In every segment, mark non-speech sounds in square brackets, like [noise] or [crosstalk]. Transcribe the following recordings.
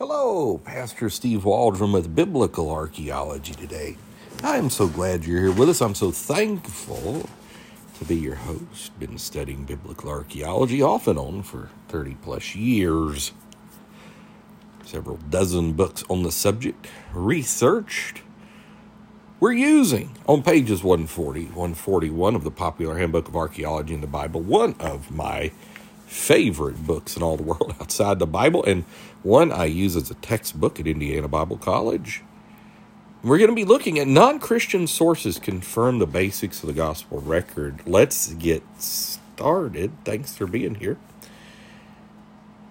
Hello, Pastor Steve Waldron with Biblical Archaeology today. I am so glad you're here with us. I'm so thankful to be your host. Been studying biblical archaeology off and on for 30 plus years. Several dozen books on the subject, researched. We're using on pages 140, 141 of the Popular Handbook of Archaeology in the Bible, one of my favorite books in all the world [laughs] outside the Bible, and one I use as a textbook at Indiana Bible College. We're going to be looking at non Christian sources confirm the basics of the gospel record. Let's get started. Thanks for being here.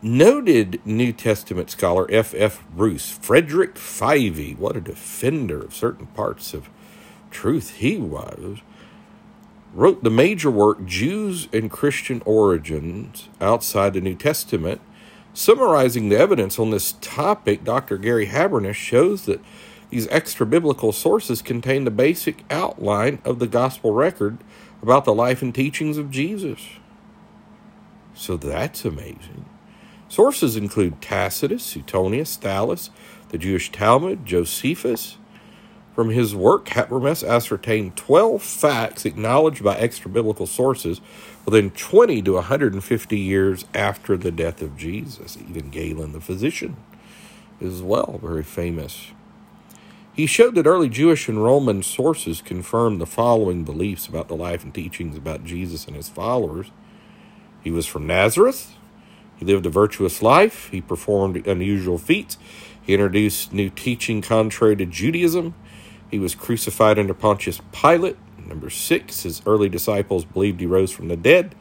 Noted New Testament scholar F. F. Bruce, Frederick Fyvie, what a defender of certain parts of truth he was, wrote the major work Jesus and Christian Origins Outside the New Testament. Summarizing the evidence on this topic, Dr. Gary Habermas shows that these extra biblical sources contain the basic outline of the gospel record about the life and teachings of Jesus. So that's amazing. Sources include Tacitus, Suetonius, Thallus, the Jewish Talmud, Josephus, from his work, Habermas ascertained 12 facts acknowledged by extra biblical sources within 20 to 150 years after the death of Jesus. Even Galen the physician is well very famous. He showed that early Jewish and Roman sources confirmed the following beliefs about the life and teachings about Jesus and his followers. He was from Nazareth. He lived a virtuous life. He performed unusual feats. He introduced new teaching contrary to Judaism. He was crucified under Pontius Pilate. Number six, his early disciples believed he rose from the dead.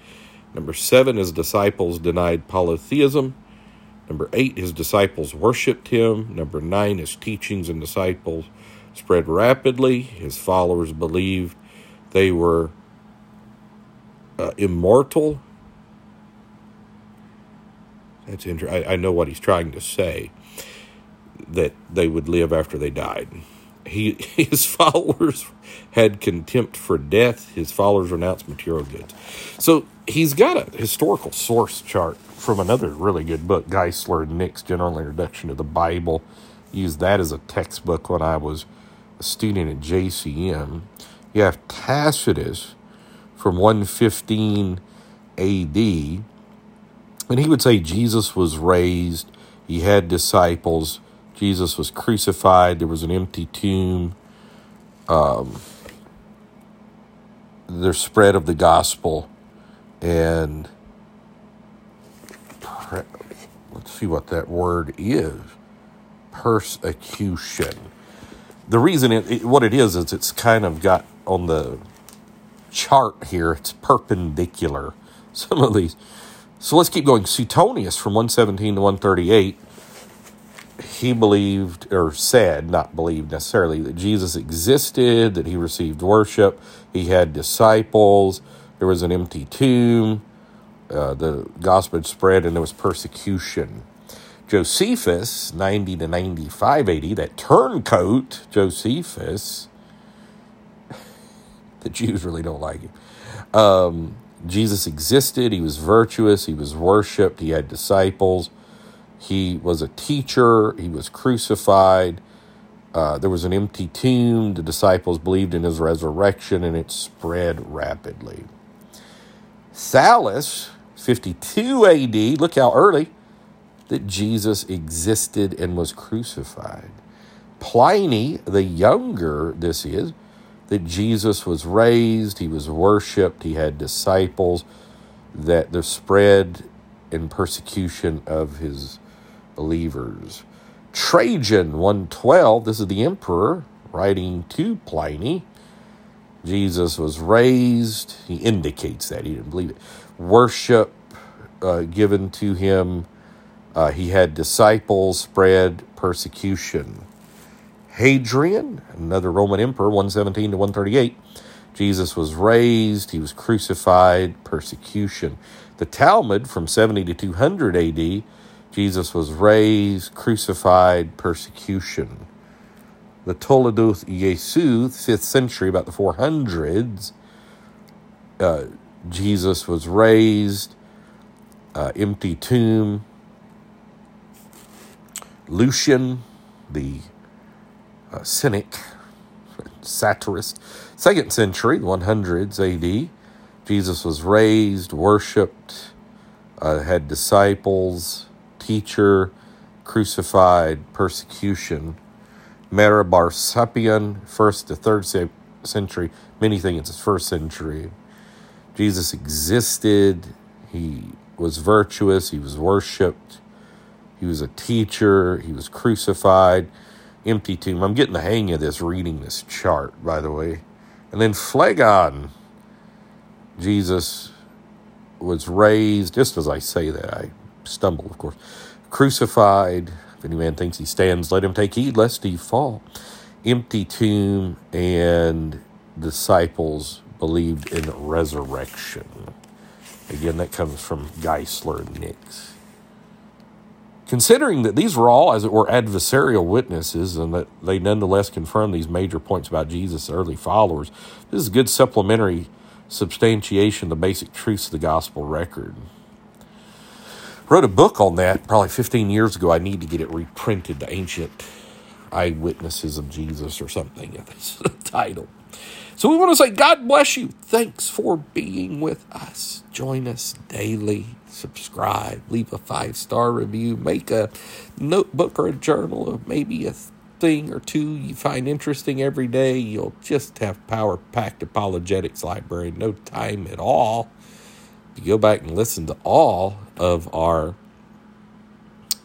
Number seven, his disciples denied polytheism. Number eight, his disciples worshiped him. Number nine, his teachings and disciples spread rapidly. His followers believed they were uh, immortal. That's interesting. I know what he's trying to say that they would live after they died he [laughs] his followers had contempt for death. His followers renounced material goods. So he's got a historical source chart from another really good book, Geisler and Nix General Introduction to the Bible. Used that as a textbook when I was a student at JCM. You have Tacitus from 115 AD, and he would say Jesus was raised, he had disciples Jesus was crucified. There was an empty tomb. Um, the spread of the gospel, and let's see what that word is persecution. The reason it, it, what it is is it's kind of got on the chart here, it's perpendicular. [laughs] Some of these. So let's keep going. Suetonius from 117 to 138 he believed or said, not believed necessarily, that Jesus existed, that he received worship, he had disciples, there was an empty tomb, uh, the gospel spread, and there was persecution. Josephus, 90 to 95 AD, that turncoat Josephus, [laughs] the Jews really don't like him. Um, Jesus existed, he was virtuous, he was worshiped, he had disciples. He was a teacher, he was crucified. Uh, there was an empty tomb. The disciples believed in his resurrection, and it spread rapidly. Thallus, 52 AD, look how early, that Jesus existed and was crucified. Pliny, the younger, this is, that Jesus was raised, he was worshiped, he had disciples, that the spread and persecution of his believers. Trajan 112, this is the emperor writing to Pliny. Jesus was raised. He indicates that. He didn't believe it. Worship uh, given to him. Uh, he had disciples, spread persecution. Hadrian, another Roman emperor, 117 to 138. Jesus was raised. He was crucified, persecution. The Talmud from 70 to 200 AD Jesus was raised, crucified, persecution. The Toledoth Jesu, 5th century, about the 400s, uh, Jesus was raised, uh, empty tomb, Lucian, the uh, cynic, [laughs] satirist, second century, 100s AD. Jesus was raised, worshipped, uh, had disciples, teacher, crucified, persecution. Mara bar Serapion, first to third century. Many think it's first century. Jesus existed. He was virtuous. He was worshipped. He was a teacher. He was crucified. Empty tomb. I'm getting the hang of this reading this chart, by the way. And then Phlegon. Jesus was raised, just as I say that, I stumble, of course. Crucified. If any man thinks he stands, let him take heed lest he fall. Empty tomb and disciples believed in resurrection. Again, that comes from Geisler and Nix. Considering that these were all, as it were, adversarial witnesses and that they nonetheless confirm these major points about Jesus' early followers, this is good supplementary substantiation of the basic truths of the gospel record. Wrote a book on that probably 15 years ago. I need to get it reprinted, The Ancient Eyewitnesses of Jesus or something. That's the [laughs] title. So we want to say, God bless you. Thanks for being with us. Join us daily. Subscribe. Leave a five star review. Make a notebook or a journal of maybe a thing or two you find interesting every day. You'll just have power packed apologetics library. No time at all. Go back and listen to all of our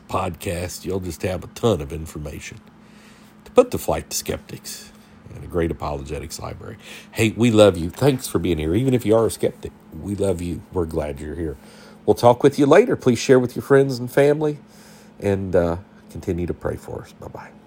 podcasts, you'll just have a ton of information to put to flight to skeptics and a great apologetics library. Hey, we love you. Thanks for being here. Even if you are a skeptic, we love you. We're glad you're here. We'll talk with you later. Please share with your friends and family and uh, continue to pray for us. Bye bye.